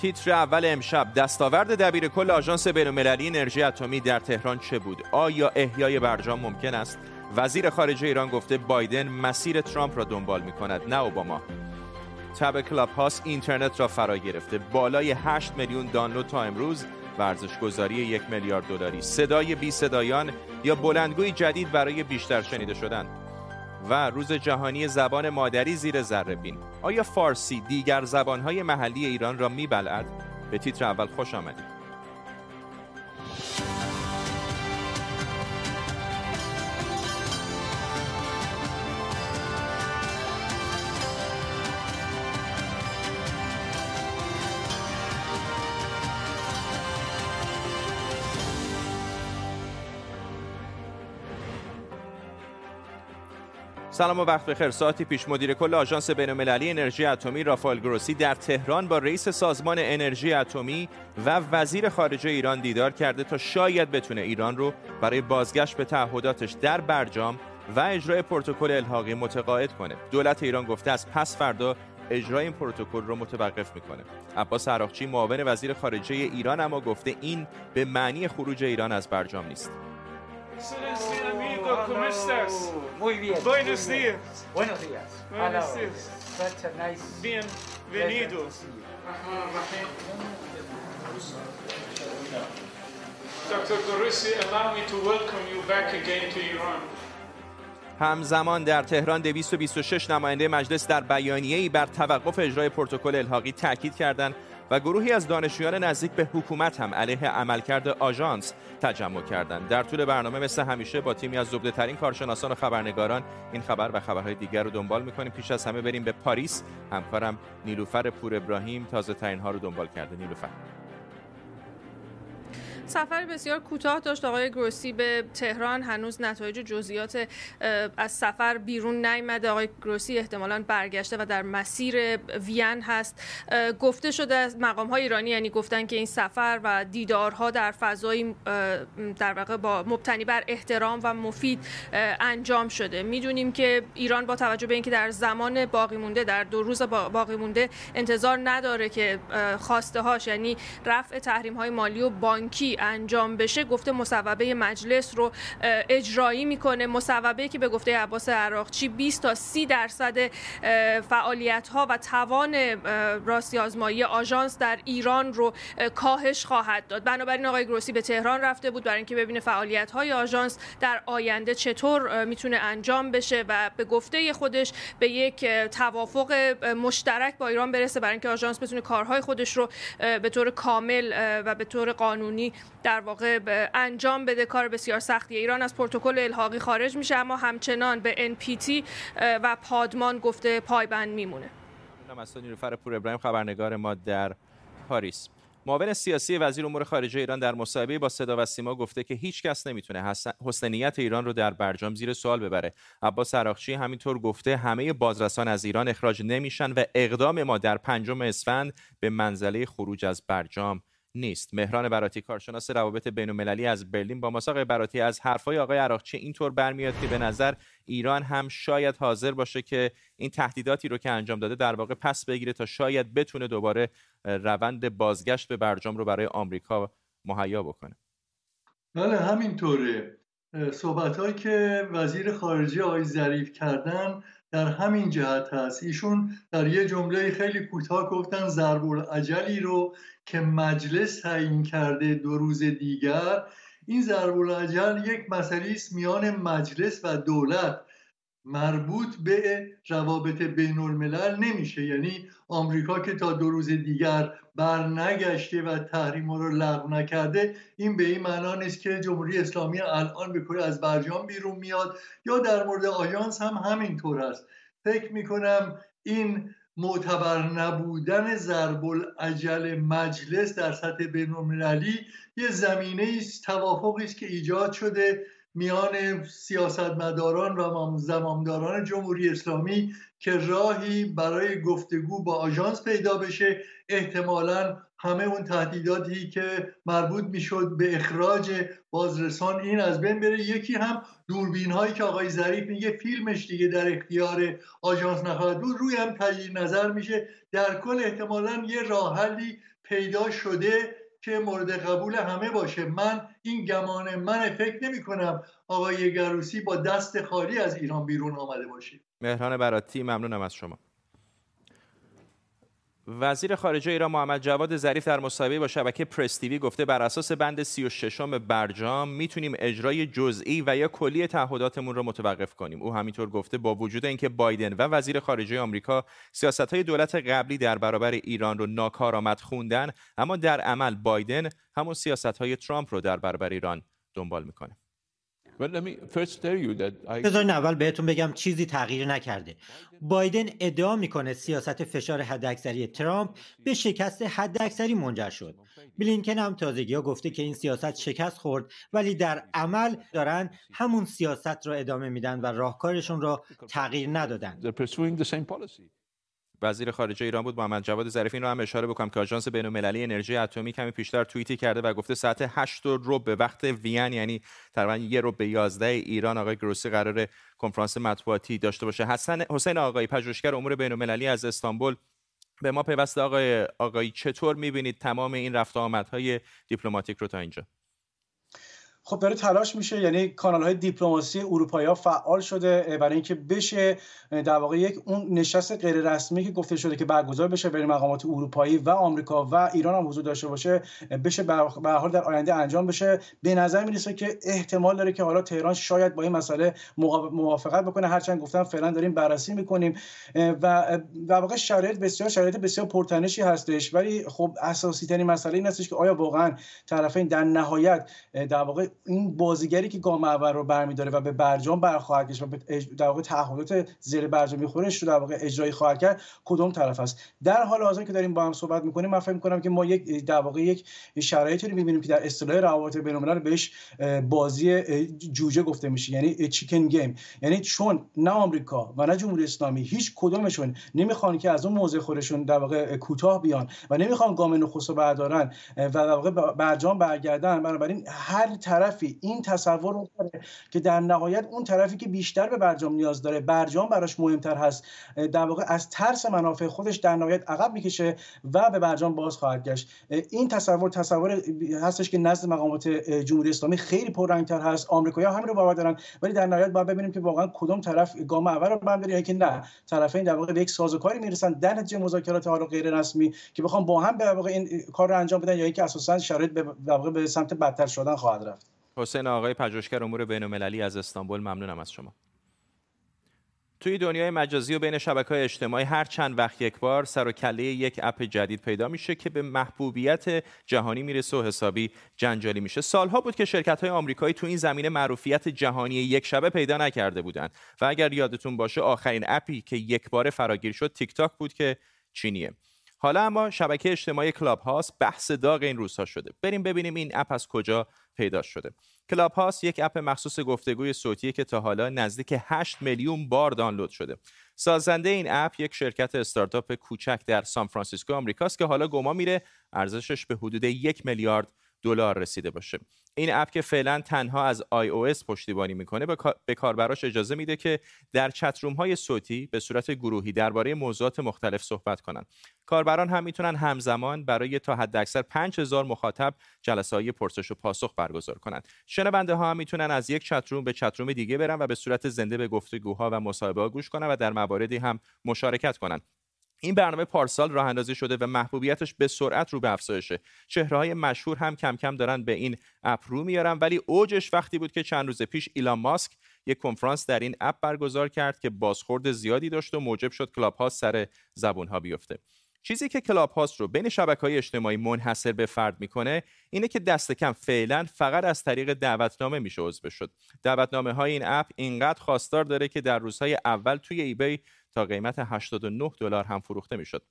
تیتر اول امشب دستاورد دبیر کل آژانس بین‌المللی انرژی اتمی در تهران چه بود؟ آیا احیای برجام ممکن است؟ وزیر خارجه ایران گفته بایدن مسیر ترامپ را دنبال می کند نه اوباما. تب کلاب هاست اینترنت را فرا گرفته بالای 8 میلیون دانلود تا امروز ورزش گذاری یک میلیارد دلاری صدای بی صدایان یا بلندگوی جدید برای بیشتر شنیده شدن و روز جهانی زبان مادری زیر ذره بین. آیا فارسی دیگر زبانهای محلی ایران را میبلعد؟ به تیتر اول خوش آمدید. سلام و وقت بخیر. ساعتی پیش مدیر کل آژانس بین‌المللی انرژی اتمی رافائل گروسی در تهران با رئیس سازمان انرژی اتمی و وزیر خارجه ایران دیدار کرده تا شاید بتونه ایران رو برای بازگشت به تعهداتش در برجام و اجرای پروتکل الحاقی متقاعد کنه. دولت ایران گفته از پس فردا اجرای این پروتکل رو متوقف می‌کنه. عباس عراقچی معاون وزیر خارجه ایران اما گفته این به معنی خروج ایران از برجام نیست. Amigo, ¿cómo estás? Muy bien. Buenos días. Buenos días. Buenos días. Such a nice Bienvenido. Dr. Gorisi, allow me to welcome you back again to Iran. همزمان در تهران 226 نماینده مجلس در بیانیه‌ای بر توقف اجرای پروتکل الحاقی تاکید کردند و گروهی از دانشجویان نزدیک به حکومت هم علیه عملکرد آژانس تجمع کردند. در طول برنامه مثل همیشه با تیمی از زبده ترین کارشناسان و خبرنگاران این خبر و خبرهای دیگر رو دنبال می‌کنیم. پیش از همه بریم به پاریس. همکارم نیلوفر پور ابراهیم تازه ترین ها رو دنبال کرده. نیلوفر. سفر بسیار کوتاه داشت. آقای گروسی به تهران هنوز نتایج جزئیات از سفر بیرون نیامده. آقای گروسی احتمالا برگشته و در مسیر وین هست. گفته شده از مقام های ایرانی یعنی گفتن که این سفر و دیدارها در فضای در واقع با مبتنی بر احترام و مفید انجام شده. می‌دونیم که ایران با توجه به اینکه در زمان باقی مونده در دو روز باقی مونده انتظار نداره که خواسته هاش یعنی رفع تحریم های مالی و بانکی انجام بشه گفته مصوبه مجلس رو اجرایی می‌کنه. مصوبه که به گفته عباس عراقچی 20 تا 30 درصد فعالیت ها و توان راستی آزمایی آژانس در ایران رو کاهش خواهد داد. بنابراین آقای گروسی به تهران رفته بود برای اینکه ببینه فعالیت های آژانس در آینده چطور می‌تونه انجام بشه و به گفته خودش به یک توافق مشترک با ایران برسه. برای اینکه آژانس بتونه کارهای خودش رو به طور کامل و به طور قانونی در واقع انجام بده کار بسیار سختی ایران از پروتکل الحاقی خارج میشه اما همچنان به NPT و پادمان گفته پایبند میمونه. از نیلوفر پور ابراهیم خبرنگار ما در پاریس. معاون سیاسی وزیر امور خارجه ایران در مصاحبه با صدا و سیما گفته که هیچ کس نمی‌تونه حسن نیت ایران رو در برجام زیر سوال ببره. عباس عراقچی همینطور گفته همه بازرسان از ایران اخراج نمیشن و اقدام ما در پنجم اسفند به منزله خروج از برجام نیست. مهران براتی کارشناس روابط بین المللی از برلین با مساق براتی از حرفای آقای عراقچی اینطور برمیاد که به نظر ایران هم شاید حاضر باشه که این تهدیداتی رو که انجام داده در واقع پس بگیره تا شاید بتونه دوباره روند بازگشت به برجام رو برای آمریکا مهیا بکنه. بله همینطوره. صحبت هایی که وزیر خارجه آقای ظریف کردن در همین جهت هست. ایشون در یه جمله خیلی کوتاه گفتن ضرب العجلی رو که مجلس تعیین کرده دو روز دیگر این ضرب العجل یک مسئله است میان مجلس و دولت. مربوط به روابط بین الملل نمیشه. یعنی آمریکا که تا دو روز دیگر بر نگشته و تحریم رو لغو نکرده این به این معنا نیست که جمهوری اسلامی الان به کلی از برجام بیرون میاد یا در مورد آژانس هم همینطور است. فکر می‌کنم این معتبر نبودن ضرب العجل مجلس در سطح بین المللی یه زمینه توافقی است که ایجاد شده میان سیاستمداران و زمامداران جمهوری اسلامی که راهی برای گفتگو با آژانس پیدا بشه. احتمالا همه اون تهدیداتی که مربوط می‌شد به اخراج بازرسان این از بین بره. یکی هم دوربین هایی که آقای ظریف میگه فیلمش دیگه در اختیار آژانس نخواهد بود. روی هم تجدید نظر میشه. در کل احتمالا یه راه حلی پیدا شده که مورد قبول همه باشه. من این گمان من فکر نمی کنم آقای گروسی با دست خالی از ایران بیرون آمده باشه. مهران براتی ممنونم از شما. وزیر خارجه ایران محمد جواد ظریف در مصاحبه با شبکه پرس تیوی گفته بر اساس بند 36 برجام می‌تونیم اجرای جزئی و یا کلی تعهداتمون رو متوقف کنیم. او همینطور گفته با وجود اینکه بایدن و وزیر خارجه آمریکا سیاست های دولت قبلی در برابر ایران رو ناکارآمد خوندن اما در عمل بایدن همون سیاست های ترامپ رو در برابر ایران دنبال می‌کنه. بذارین اول بهتون بگم چیزی تغییر نکرده. بایدن ادعا می‌کنه سیاست فشار حداکثری ترامپ به شکست حداکثری منجر شد. بلینکن هم تازگی ها گفته که این سیاست شکست خورد ولی در عمل دارن همون سیاست را ادامه میدن و راهکارشون را تغییر ندادن. وزیر خارجه ایران بود محمد جواد ظریف این رو هم اشاره بکنم که آژانس بین‌المللی انرژی اتمی کمی پیشتر توییتی کرده و گفته ساعت 8 رو به وقت وین یعنی تقریبا یه رو به 11 ایران آقای گروسی قرار کنفرانس مطبوعاتی داشته باشه. حسن حسین آقای پژوهشگر امور بین‌المللی از استانبول به ما پیوسته آقای آقای چطور می‌بینید تمام این رفت آمدهای دیپلماتیک رو تا اینجا؟ خب داره تلاش میشه یعنی کانال های دیپلماسی اروپایی ها فعال شده برای اینکه بشه در واقع یک اون نشست غیر رسمی که گفته شده که برگزار بشه بین مقامات اروپایی و آمریکا و ایران هم حضور داشته باشه بشه به حال در آینده انجام بشه. به نظر می‌رسه که احتمال داره که حالا تهران شاید با این مسئله موافقت بکنه. هرچند گفتم فعلا داریم بررسی می‌کنیم و در واقع شرایط بسیار شرایط بسیار پرتنشی هستش. ولی خب اساسی ترین مسئله این هستش که آیا واقعا طرفین در نهایت در واقع این بازیگری که گام اول رو برمیداره و به برجام برخواهد گشت و در واقع تعهدات زیر برجام خودش رو در واقع اجرایی خواهد کرد کدوم طرف است؟ در حال حاضر که داریم با هم صحبت می‌کنیم من فکر می‌کنم که ما یک در واقع یک شرایطی رو می‌بینیم که در اصطلاح روابط بین‌الملل بهش بازی جوجه گفته میشه یعنی چیکن گیم. یعنی چون نه آمریکا و نه جمهوری اسلامی هیچ کدومشون نمی‌خوان که از اون موضع خودشون در واقع کوتاه بیان و نمی‌خوان گام نخست بردارن و در واقع برجام برگردن بنابراین هر طرف طرفی. این تصور رو داره که در نهایت اون طرفی که بیشتر به برجام نیاز داره برجام براش مهمتر هست. در واقع از ترس منافع خودش در نهایت عقب می‌کشه و به برجام باز خواهد گشت. این تصور تصور هستش که نزد مقامات جمهوری اسلامی خیلی پررنگتر هست. آمریکایی‌ها همین رو باور دارن ولی در نهایت باید ببینیم که واقعا کدوم طرف گام اول رو برمی‌داره یا که نه. طرفین در واقع به یک سازوکاری می‌رسن در نتیجه مذاکرات حالا غیر رسمی که بخوام با هم به واقع این کار رو انجام بدن یا اینکه اساسا شرایط به به سمت بدتر شدن خواهد رفت. حسین آقای پژوهشگر امور بین‌المللی از استانبول ممنونم از شما. توی دنیای مجازی و بین شبکه های اجتماعی هر چند وقت یک بار سر و کله یک اپ جدید پیدا میشه که به محبوبیت جهانی می‌رسه و حسابی جنجالی میشه. سالها بود که شرکت های آمریکایی تو این زمینه معروفیت جهانی یک شبه پیدا نکرده بودند. و اگر یادتون باشه آخرین اپی که یک بار فراگیر شد تیک تاک بود که چینیه. حالا اما شبکه اجتماعی Clubhouse بحث داغ این روزها شده. بریم ببینیم این اپ از کجا پیدا شده. Clubhouse یک اپ مخصوص گفتگوی صوتی که تا حالا نزدیک 8 میلیون بار دانلود شده. سازنده این اپ یک شرکت استارتاپ کوچک در سان فرانسیسکو آمریکاست که حالا گمان میره ارزشش به حدود یک میلیارد دلار رسیده باشه. این اپ که فعلا تنها از iOS پشتیبانی می‌کنه به کاربراش اجازه میده که در چتروم های صوتی به صورت گروهی درباره موضوعات مختلف صحبت کنند کاربران هم می‌تونن همزمان برای تا حداکثر 5000 مخاطب جلسه های پرسش و پاسخ برگزار کنند شنونده ها هم می‌تونن از یک چتروم به چتروم دیگه برن و به صورت زنده به گفتگوها و مصاحبه ها گوش کنن و در مواردی هم مشارکت کنند این برنامه پارسال راه اندازی شده و محبوبیتش به سرعت رو به افزایشه. چهره های مشهور هم کم کم دارن به این اپ رو میارن ولی اوجش وقتی بود که چند روز پیش ایلان ماسک یک کنفرانس در این اپ برگزار کرد که بازخورد زیادی داشت و موجب شد Clubhouse سر زبون ها بیفته. چیزی که Clubhouse رو بین شبکه های اجتماعی منحصر به فرد می‌کنه اینه که دست کم فعلا فقط از طریق دعوتنامه میشه عضو شد دعوتنامه های این اپ اینقدر خواستار داره که در روزهای اول توی eBay تا قیمت 89 دلار هم فروخته می‌شد.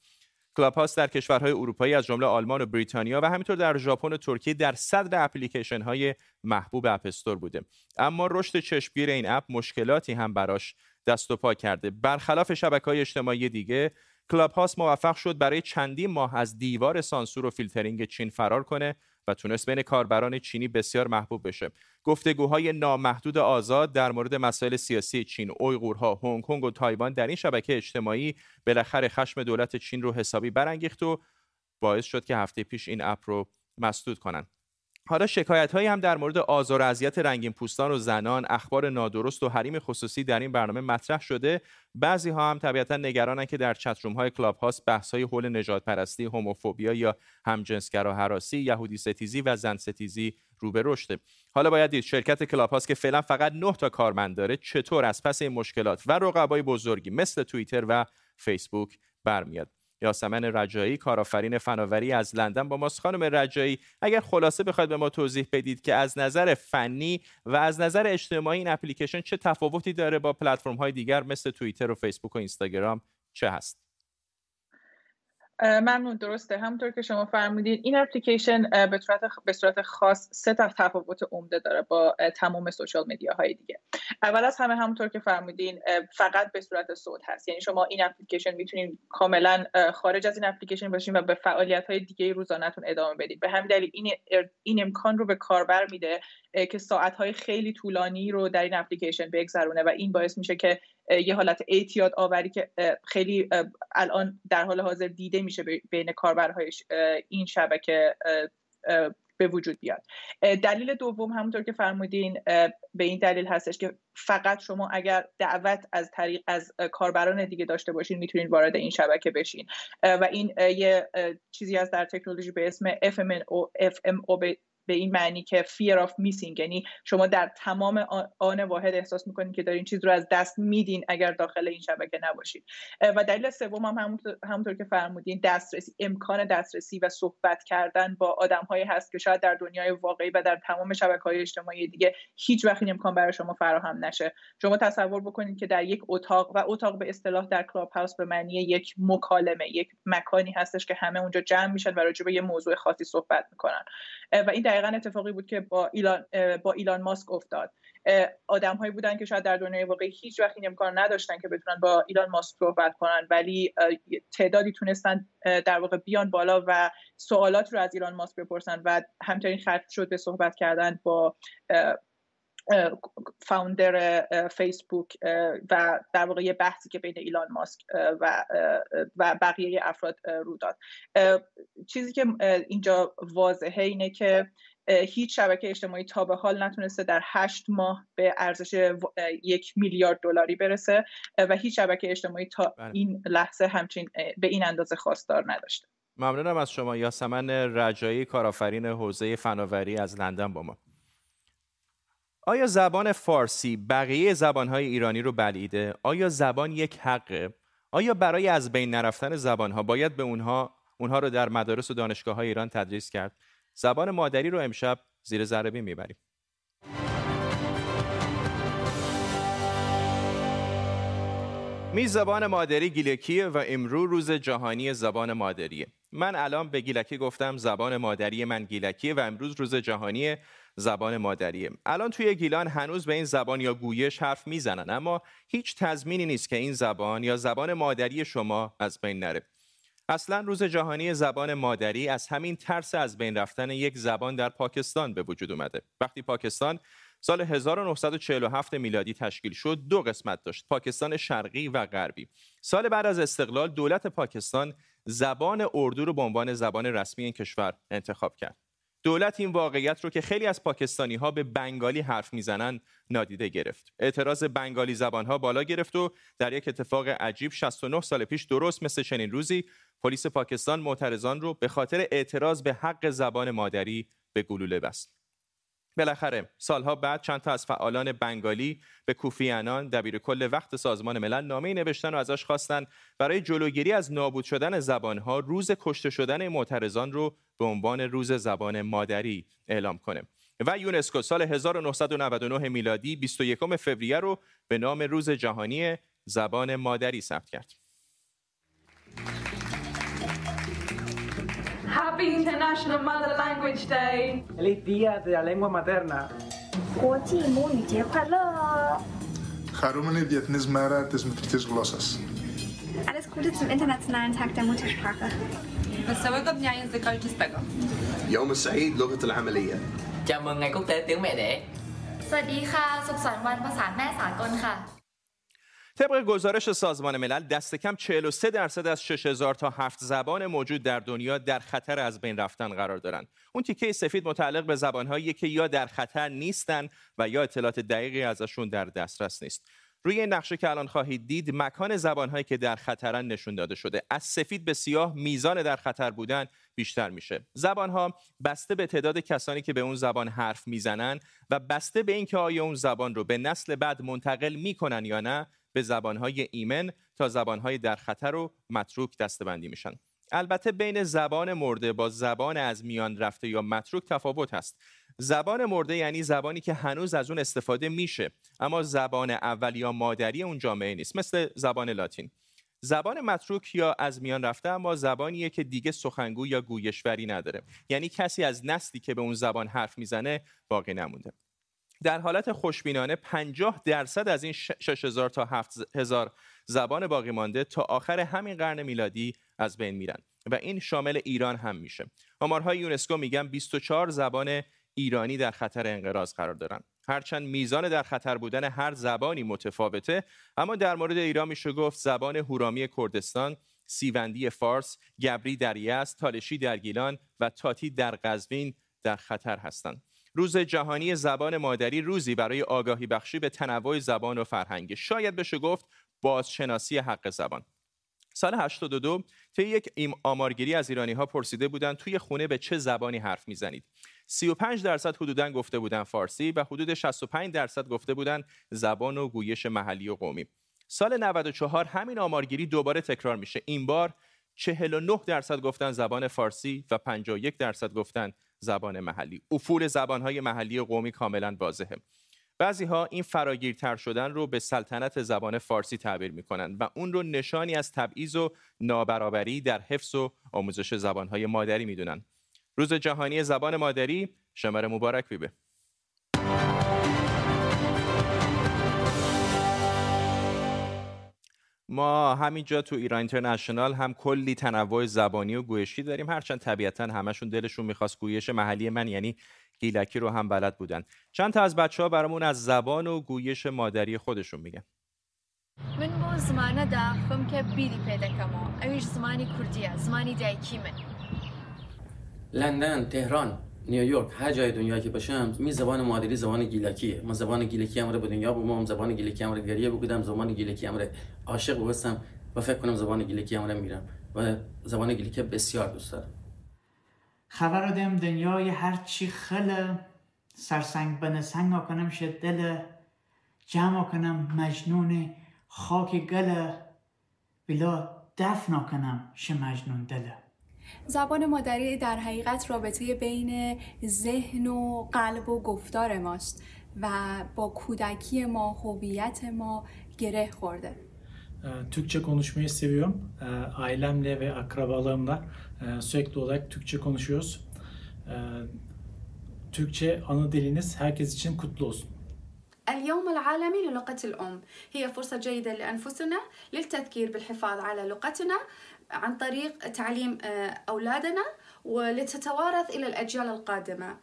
Clubhouse در کشورهای اروپایی از جمله آلمان و بریتانیا و همینطور در ژاپن و ترکیه در صدر اپلیکیشن های محبوب App Store بوده اما رشد چشمگیر این اپ مشکلاتی هم براش دست و پا کرده برخلاف شبکه های اجتماعی دیگه Clubhouse موفق شد برای چندین ماه از دیوار سانسور و فیلترینگ چین فرار کنه و تونست بین کاربران چینی بسیار محبوب بشه. گفتگوهای نامحدود آزاد در مورد مسائل سیاسی چین، اویغورها، هنگ کنگ و تایوان در این شبکه اجتماعی بالاخره خشم دولت چین رو حسابی برانگیخت و باعث شد که هفته پیش این اپ رو مسدود کنند. حالا شکایت هایی هم در مورد آزار و اذیت رنگین پوستان و زنان، اخبار نادرست و حریم خصوصی در این برنامه مطرح شده. بعضی ها هم طبیعتا نگرانن که در chat room های Clubhouse بحث های حول نژادپرستی، هوموفوبیا یا همجنسگرا هراسی، یهودی ستیزی و زن ستیزی رو به رشده. حالا باید دید شرکت Clubhouse که فعلا فقط 9 تا کارمند داره چطور از پس این مشکلات و رقبای بزرگی مثل توییتر و فیسبوک برمیاد. یاسمن رجایی کارآفرین فناوری از لندن با ماست. خانم رجایی اگر خلاصه بخواید به ما توضیح بدید که از نظر فنی و از نظر اجتماعی این اپلیکیشن چه تفاوتی داره با پلتفرم های دیگر مثل توییتر و فیسبوک و اینستاگرام چه هست؟ ممنون درسته. همونطور که شما فرمودید این اپلیکیشن به صورت به صورت خاص سه تا تفاوت عمده داره با تمام سوشال های دیگه. اول از همه همونطور که فرمودین فقط به صورت صوت هست. یعنی شما این اپلیکیشن می‌تونید کاملا خارج از این اپلیکیشن باشین و به فعالیت های دیگه روزانهتون ادامه بدید به همین دلیل این این امکان رو به کاربر میده که ساعت های خیلی طولانی رو در این اپلیکیشن بگذرونه و این باعث میشه که یه حالت اعتیاد آوری که خیلی الان در حال حاضر دیده میشه بین کاربرهای این شبکه به وجود بیاد. دلیل دوم همونطور که فرمودین به این دلیل هستش که فقط شما اگر دعوت از طریق از کاربران دیگه داشته باشین می‌تونین وارد این شبکه بشین. و این یه چیزی از در تکنولوژی به اسم FMO, FMO به این معنی که fear of missing یعنی شما در تمام آن واحد احساس می‌کنید که دارین چیز رو از دست میدین اگر داخل این شبکه نباشید. و دلیل سوم هم همونطور, که فرمودین دسترسی امکان دسترسی و صحبت کردن با آدم هایی هست که شاید در دنیای واقعی و در تمام شبکه های اجتماعی دیگه هیچ وقت این امکان برای شما فراهم نشه. شما تصور بکنید که در یک اتاق و اتاق به اصطلاح در کلاب هاوس به معنی یک مکالمه یک مکانی هستش که همه اونجا جمع میشن و راجع به یه موضوع خاصی صحبت می‌کنن. و این دقیقا اتفاقی بود که با ایلان با ایلان ماسک افتاد. آدم هایی بودن که شاید در دنیای واقعی هیچ وقت این امکان نداشتن که بتونن با ایلان ماسک صحبت کنن ولی تعدادی تونستن در واقع بیان بالا و سوالات رو از ایلان ماسک بپرسن و همچنین ختم شد به صحبت کردن با فاوندر فیسبوک و در واقع یه بحثی که بین ایلان ماسک و و بقیه افراد رو داد. چیزی که اینجا واضحه اینه که هیچ شبکه اجتماعی تا به حال نتونسته در هشت ماه به ارزش یک میلیارد دلاری برسه و هیچ شبکه اجتماعی تا بله. این لحظه همچین به این اندازه خواستار نداشته. ممنونم از شما. یاسمن رجایی کارآفرین حوزه فناوری از لندن با ما. آیا زبان فارسی بقیه زبانهای ایرانی رو بلیده؟ آیا زبان یک حقه؟ آیا برای از بین نرفتن زبانها باید به اونها اونها رو در مدارس و دانشگاه های ایران تدریس کرد؟ زبان مادری رو امشب زیر ذره می‌بریم. می زبان مادری گیلکیه و امرو روز جهانی زبان مادریه. من الان به گیلکی گفتم زبان مادری من گیلکیه و امروز روز جهانی زبان مادریه. الان توی گیلان هنوز به این زبان یا گویش حرف می‌زنن اما هیچ تضمینی نیست که این زبان یا زبان مادری شما از بین نره. اصلا روز جهانی زبان مادری از همین ترس از بین رفتن یک زبان در پاکستان به وجود اومده. وقتی پاکستان سال 1947 میلادی تشکیل شد دو قسمت داشت پاکستان شرقی و غربی. سال بعد از استقلال دولت پاکستان زبان اردو رو به عنوان زبان رسمی این کشور انتخاب کرد. دولت این واقعیت رو که خیلی از پاکستانی ها به بنگالی حرف می‌زنن نادیده گرفت. اعتراض بنگالی زبان ها بالا گرفت و در یک اتفاق عجیب 69 سال پیش درست مثل چنین روزی پلیس پاکستان معترضان رو به خاطر اعتراض به حق زبان مادری به گلوله بست. بالاخره سالها بعد چند تا از فعالان بنگالی به کوفی انان دبیر کل وقت سازمان ملل نامه نوشتن و ازش خواستن برای جلوگیری از نابود شدن زبانها روز کشته شدن معترضان رو به عنوان روز زبان مادری اعلام کنه و یونسکو سال 1999 میلادی 21 فوریه رو به نام روز جهانی زبان مادری ثبت کرد. Happy International Mother Language Day. Feliz Día de la Lengua Materna. Χαρούμενοι Διεθνής Μέρα της Μητρικής Γλώσσας. Alles Gute zum Internationalen Tag der Muttersprache. بالسواد دنیا ذکر جستگا يوم السعيد لغة العملية Chào mừng ngày quốc tế tiếng mẹ đẻ สวัสดีค่ะ สุขสันต์วันภาษาแม่สากลค่ะ طبق گزارش سازمان ملل دست کم 43 درصد از 6000 تا 7 زبان موجود در دنیا در خطر از بین رفتن قرار دارند. اون تیکه سفید متعلق به زبانهایی که یا در خطر نیستن و یا اطلاعات دقیقی ازشون در دسترس نیست. روی این نقشه که الان خواهید دید مکان زبانهایی که در خطرن نشون داده شده از سفید به سیاه میزان در خطر بودن بیشتر میشه زبانها بسته به تعداد کسانی که به اون زبان حرف می‌زنن و بسته به اینکه آیا اون زبان رو به نسل بعد منتقل می‌کنن یا نه به زبانهای ایمن تا زبانهای در خطر و متروک دستبندی میشن. البته بین زبان مرده با زبان از میان رفته یا متروک تفاوت هست. زبان مرده یعنی زبانی که هنوز از اون استفاده میشه اما زبان اول یا مادری اون جامعه نیست مثل زبان لاتین. زبان متروک یا از میان رفته اما زبانیه که دیگه سخنگو یا گویشوری نداره. یعنی کسی از نسلی که به اون زبان حرف می‌زنه باقی نمونده. در حالت خوشبینانه 50 درصد از این 6000 تا 7000 زبان باقی مانده تا آخر همین قرن میلادی از بین میرن و این شامل ایران هم میشه. آمارهای یونسکو میگن 24 زبان ایرانی در خطر انقراض قرار دارن. هرچند میزان در خطر بودن هر زبانی متفاوته اما در مورد ایران میشه گفت زبان هورامی کردستان سیوندی فارس گبری در تالشی در گیلان و تاتی در قزوین در خطر هستند. روز جهانی زبان مادری روزی برای آگاهی بخشی به تنوع زبان و فرهنگ. شاید بشه گفت بازشناسی حق زبان. سال 82 طی یک آمارگیری از ایرانی ها پرسیده بودند توی خونه به چه زبانی حرف می‌زنید. 35 درصد حدودا گفته بودن فارسی و حدود 65 درصد گفته بودن زبان و گویش محلی و قومی. سال 94 همین آمارگیری دوباره تکرار میشه. این بار 49 درصد گفتن زبان فارسی و 51 درصد گفتن زبان محلی. افول زبانهای محلی قومی کاملا واضحه. بعضی ها این فراگیرتر شدن رو به سلطنت زبان فارسی تعبیر می‌کنند و اون رو نشانی از تبعیض و نابرابری در حفظ و آموزش زبانهای مادری می‌دونن. روز جهانی زبان مادری شماره مبارک بیبه ما همینجا تو ایران اینترنشنال هم کلی تنوع زبانی و گویشی داریم. هرچند طبیعتا همشون دلشون می‌خواست گویش محلی من یعنی گیلکی رو هم بلد بودن. چند تا از بچه ها برامون از زبان و گویش مادری خودشون میگن. من بۆ زمانەدا خۆم کە بیری پێدەکەمەوە ئەویش زمانی کوردیە زمانی دایکی من لندن تهران. نیویورک هر جای دنیا که باشم می زبان مادری زبان گیلکیه. من زبان گیلکی امر به دنیا بومم زبان گیلکی امر گریه بگودم زبان گیلکی امر عاشق بودم و فکر کنم زبان گیلکی امر میرم و زبان گیلکی بسیار دوست دارم. خبر دم دنیای هر چی خله سرسنگ بنه سنگ کنم شد دل جمع کنم مجنون خاک گله بلا دفن کنم شه مجنون دله زبان مادری در حقیقت رابطه بین ذهن و قلب و گفتار ماست و با کودکی ما هویت ما گره خورده Türkçe konuşmayı seviyorum. Ailemle ve akrabalarımla sürekli olarak Türkçe konuşuyoruz. Türkçe ana diliniz herkes için kutlu olsun. اليوم العالمي للغة الأم هي فرصة جيدة لأنفسنا للتذكير بالحفاظ على لغتنا عن طريق تعليم أولادنا ولتتوارث إلى الأجيال القادمة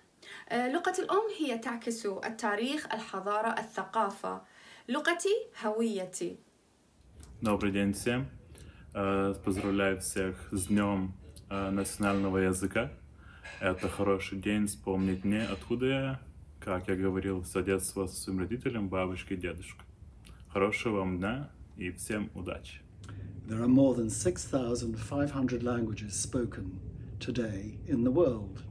لغة الأم هي تعكس التاريخ الحضارة الثقافة لغتي هويتي Добрый день всем. Поздравляю всех с Днем национального языка. Это хороший день вспомнить мне, откуда я, как я говорил все детство со своим родителем, бабушкой и дедушкой. Хорошего вам дня и всем удачи! There are more than 6,500 languages spoken today in the world.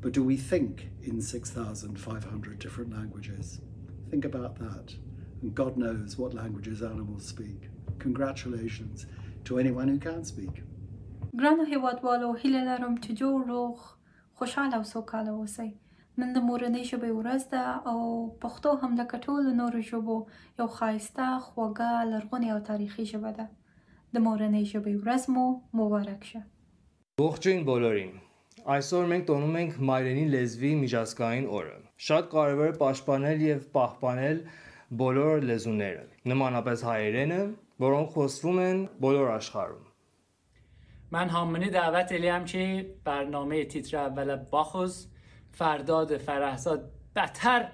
But do we think in 6,500 different languages? Think about that. And God knows what languages animals speak. Congratulations to anyone who can speak. ګرانو هیوادوالو هیله لرم چې جوړ روغ خوشحاله او سوکاله اوسئ نن د مورنۍ ژبې ورځ ده او پښتو هم لکه ټولو نورو ژبو یو ښایسته خوږه لرغونې او تاریخي ژبه ده د մորենեի ժբի ուրազմո մովարակշը Ողջույն բոլորին։ Այսօր մենք տոնում ենք Մայրենի լեզվի միջազգային օրը։ Շատ կարևոր է պաշտպանել եւ պահպանել բոլոր լեզուները նմանապես հայերենը, որոնք խոսվում են բոլոր աշխարհում։ من حامنی دعوت الیم که برنامه تیتر اول باخوز فرداد فرهزاد بتر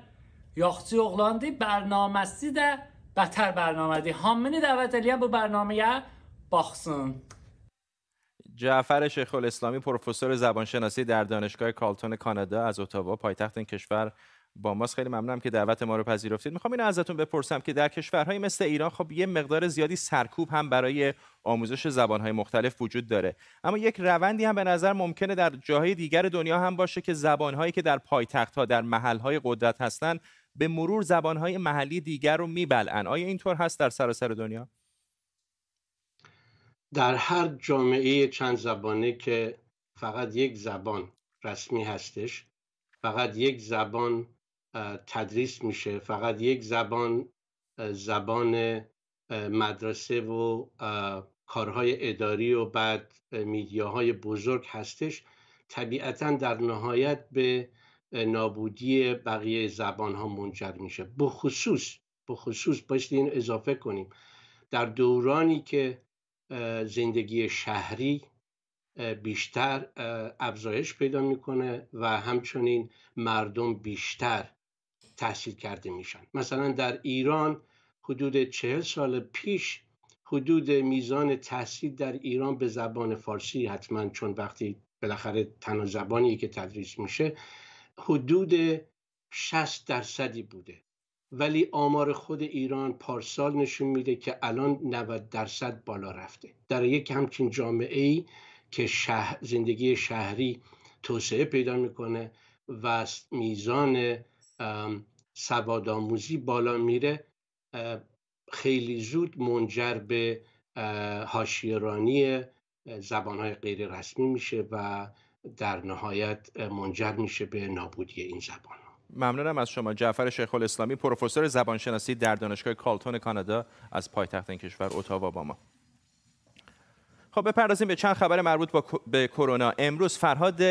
یاختی اغلاندی برنامه ده بتر برنامه دی حامنی دعوت الیم bu برنامه باخسون. جعفر شیخ الاسلامی پروفسور زبانشناسی در دانشگاه کالتون کانادا از اتاوا پایتخت این کشور با ماست. خیلی ممنونم که دعوت ما رو پذیرفتید. می‌خوام اینو ازتون بپرسم که در کشورهای مثل ایران خب یه مقدار زیادی سرکوب هم برای آموزش زبانهای مختلف وجود داره. اما یک روندی هم به نظر ممکنه در جاهای دیگر دنیا هم باشه که زبانهایی که در پایتخت ها در محلهای قدرت هستن به مرور زبانهای محلی دیگر رو میبلعن. آیا اینطور هست در سراسر دنیا؟ در هر جامعه چند زبانه که فقط یک زبان رسمی هستش فقط یک زبان تدریس میشه فقط یک زبان زبان مدرسه و کارهای اداری و بعد میدیاهای بزرگ هستش طبیعتا در نهایت به نابودی بقیه زبان ها منجر میشه. بخصوص بخصوص بایستی این اضافه کنیم. در دورانی که زندگی شهری بیشتر افزایش پیدا می‌کنه و همچنین مردم بیشتر تحصیل کرده میشن. مثلا در ایران حدود چهل سال پیش حدود میزان تحصیل در ایران به زبان فارسی حتما چون وقتی بالاخره تنها زبانی که تدریس میشه حدود 60 درصدی بوده. ولی آمار خود ایران پارسال نشون میده که الان 90 درصد بالا رفته. در یک همچین جامعه ای که شهر زندگی شهری توسعه پیدا می‌کنه و میزان سوادآموزی بالا میره خیلی زود منجر به هاشیرانی زبانهای غیر رسمی میشه و در نهایت منجر میشه به نابودی این زبان. ممنونم از شما. جعفر شیخ الاسلامی پروفسور زبانشناسی در دانشگاه کالتون کانادا از پایتخت این کشور اتاوا با ما. خب بپردازیم به چند خبر مربوط با به کرونا. امروز فرهاد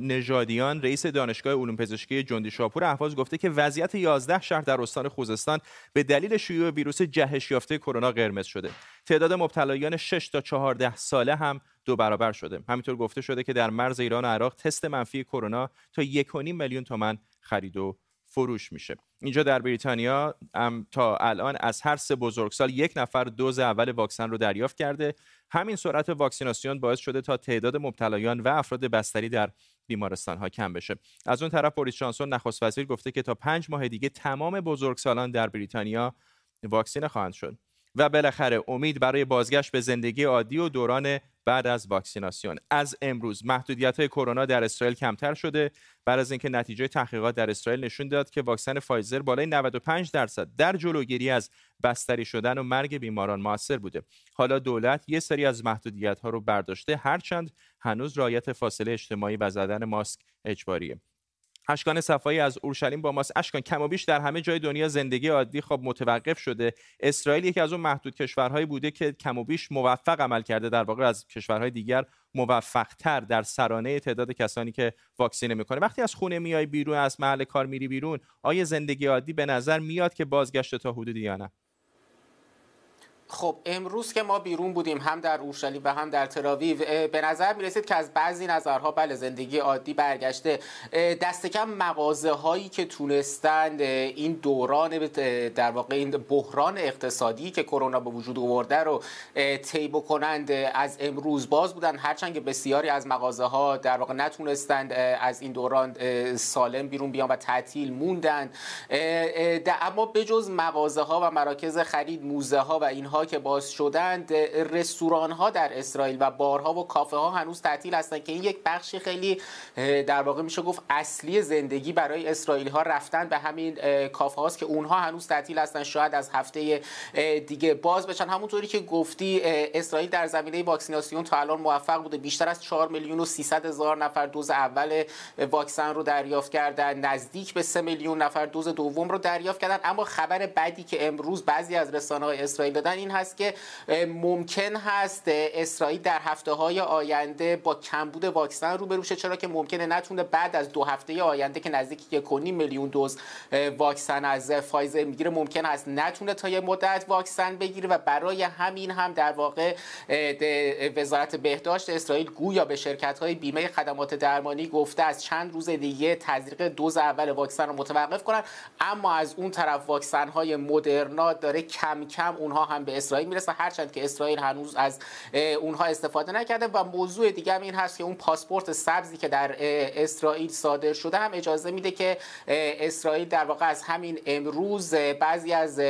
نژادیان رئیس دانشگاه علوم پزشکی جندی شاپور اهواز گفته که وضعیت 11 شهر در استان خوزستان به دلیل شیوع ویروس جهش یافته کرونا قرمز شده. تعداد مبتلایان 6 تا 14 ساله هم دو برابر شده. همینطور گفته شده که در مرز ایران و عراق تست منفی کرونا تا 1.5 میلیون تومن خرید و فروش میشه. اینجا در بریتانیا تا الان از هر سه بزرگسال یک نفر دوز اول واکسن رو دریافت کرده. همین سرعت واکسیناسیون باعث شده تا تعداد مبتلایان و افراد بستری در بیمارستان ها کم بشه. از اون طرف بوریس جانسون نخست وزیر گفته که تا پنج ماه دیگه تمام بزرگسالان در بریتانیا واکسینه خواهند شد. و بالاخره امید برای بازگشت به زندگی عادی و دوران بعد از واکسیناسیون. از امروز محدودیت های کرونا در اسرائیل کمتر شده. بعد از اینکه نتیجه تحقیقات در اسرائیل نشون داد که واکسن فایزر بالای 95 درصد در جلوگیری از بستری شدن و مرگ بیماران موثر بوده. حالا دولت یه سری از محدودیت ها رو برداشته. هرچند هنوز رعایت فاصله اجتماعی و زدن ماسک اجباریه. اشکان صفایی از اورشلیم با ماست. اشکان کم و بیش در همه جای دنیا زندگی عادی خب متوقف شده. اسرائیل یکی از اون محدود کشورهایی بوده که کم و بیش موفق عمل کرده. در واقع از کشورهای دیگر موفقتر در سرانه تعداد کسانی که واکسینه می‌کنه. وقتی از خونه میای بیرون از محل کار میری بیرون آیا زندگی عادی به نظر میاد که بازگشت تا حدودی یا نه؟ خب امروز که ما بیرون بودیم هم در اورشلیم و هم در تراویو به نظر می رسید که از بعضی نظرها بله زندگی عادی برگشته. دست کم مغازه هایی که تونستند این دوران در واقع این بحران اقتصادی که کرونا به وجود آورده رو طی بکنند از امروز باز بودن. هرچند که بسیاری از مغازه ها در واقع نتونستند از این دوران سالم بیرون بیان و تعطیل موندن اما بجز مغازه ها و مراکز خرید موزه ها و اینها که باز شدند رستوران ها در اسرائیل و بارها و کافه ها هنوز تعطیل هستند که این یک بخشی خیلی در واقع میشه گفت اصلی زندگی برای اسرائیلی ها رفتن به همین کافه هاست که اونها هنوز تعطیل هستن شاید از هفته دیگه. باز بشن همونطوری که گفتی اسرائیل در زمینه واکسیناسیون تا الان موفق بوده. بیشتر از 4 میلیون و 300 هزار نفر دوز اول واکسن رو دریافت کردن. نزدیک به 3 میلیون نفر دوز دوم رو دریافت کردن. اما خبر بعدی که امروز بعضی از رسانه‌های اسرائیل دادن هست که ممکن هست اسرائیل در هفته های آینده با کمبود واکسن روبرو شه چرا که ممکنه نتونه بعد از دو هفته آینده که نزدیک یک میلیون دوز واکسن از فایزر می‌گیره ممکن است نتونه تا یه مدت واکسن بگیره و برای همین هم در واقع وزارت بهداشت اسرائیل گویا به شرکت های بیمه خدمات درمانی گفته از چند روز دیگه تزریق دوز اول واکسن رو متوقف کنن اما از اون طرف واکسن های مدرنا داره کم کم اونها هم به اسرائیل می‌رسه هرچند که اسرائیل هنوز از اونها استفاده نکرده و موضوع دیگه هم این هست که اون پاسپورت سبزی که در اسرائیل صادر شده هم اجازه میده که اسرائیل در واقع از همین امروز بعضی از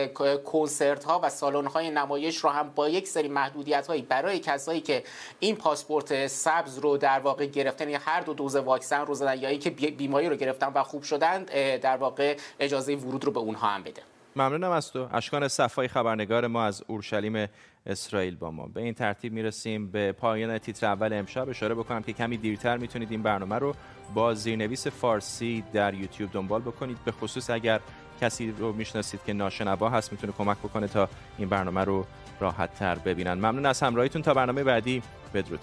کنسرت ها و سالن های نمایش رو هم با یک سری محدودیت هایی برای کسایی که این پاسپورت سبز رو در واقع گرفتن یا هر دو دوز واکسن رو زدن یا اینکه بیماری رو گرفتن و خوب شدن در واقع اجازه ورود رو به اونها هم بده. ممنونم از تو. اشکان صفای خبرنگار ما از اورشلیم اسرائیل با ما. به این ترتیب می‌رسیم به پایان تیتر اول امشب. اشاره بکنم که کمی دیرتر می‌تونید این برنامه رو با زیرنویس فارسی در یوتیوب دنبال بکنید. به خصوص اگر کسی رو می‌شناسید که ناشنوا هست می‌تونه کمک بکنه تا این برنامه رو راحت تر ببینن. ممنون از همراهیتون. تا برنامه بعدی بدرود.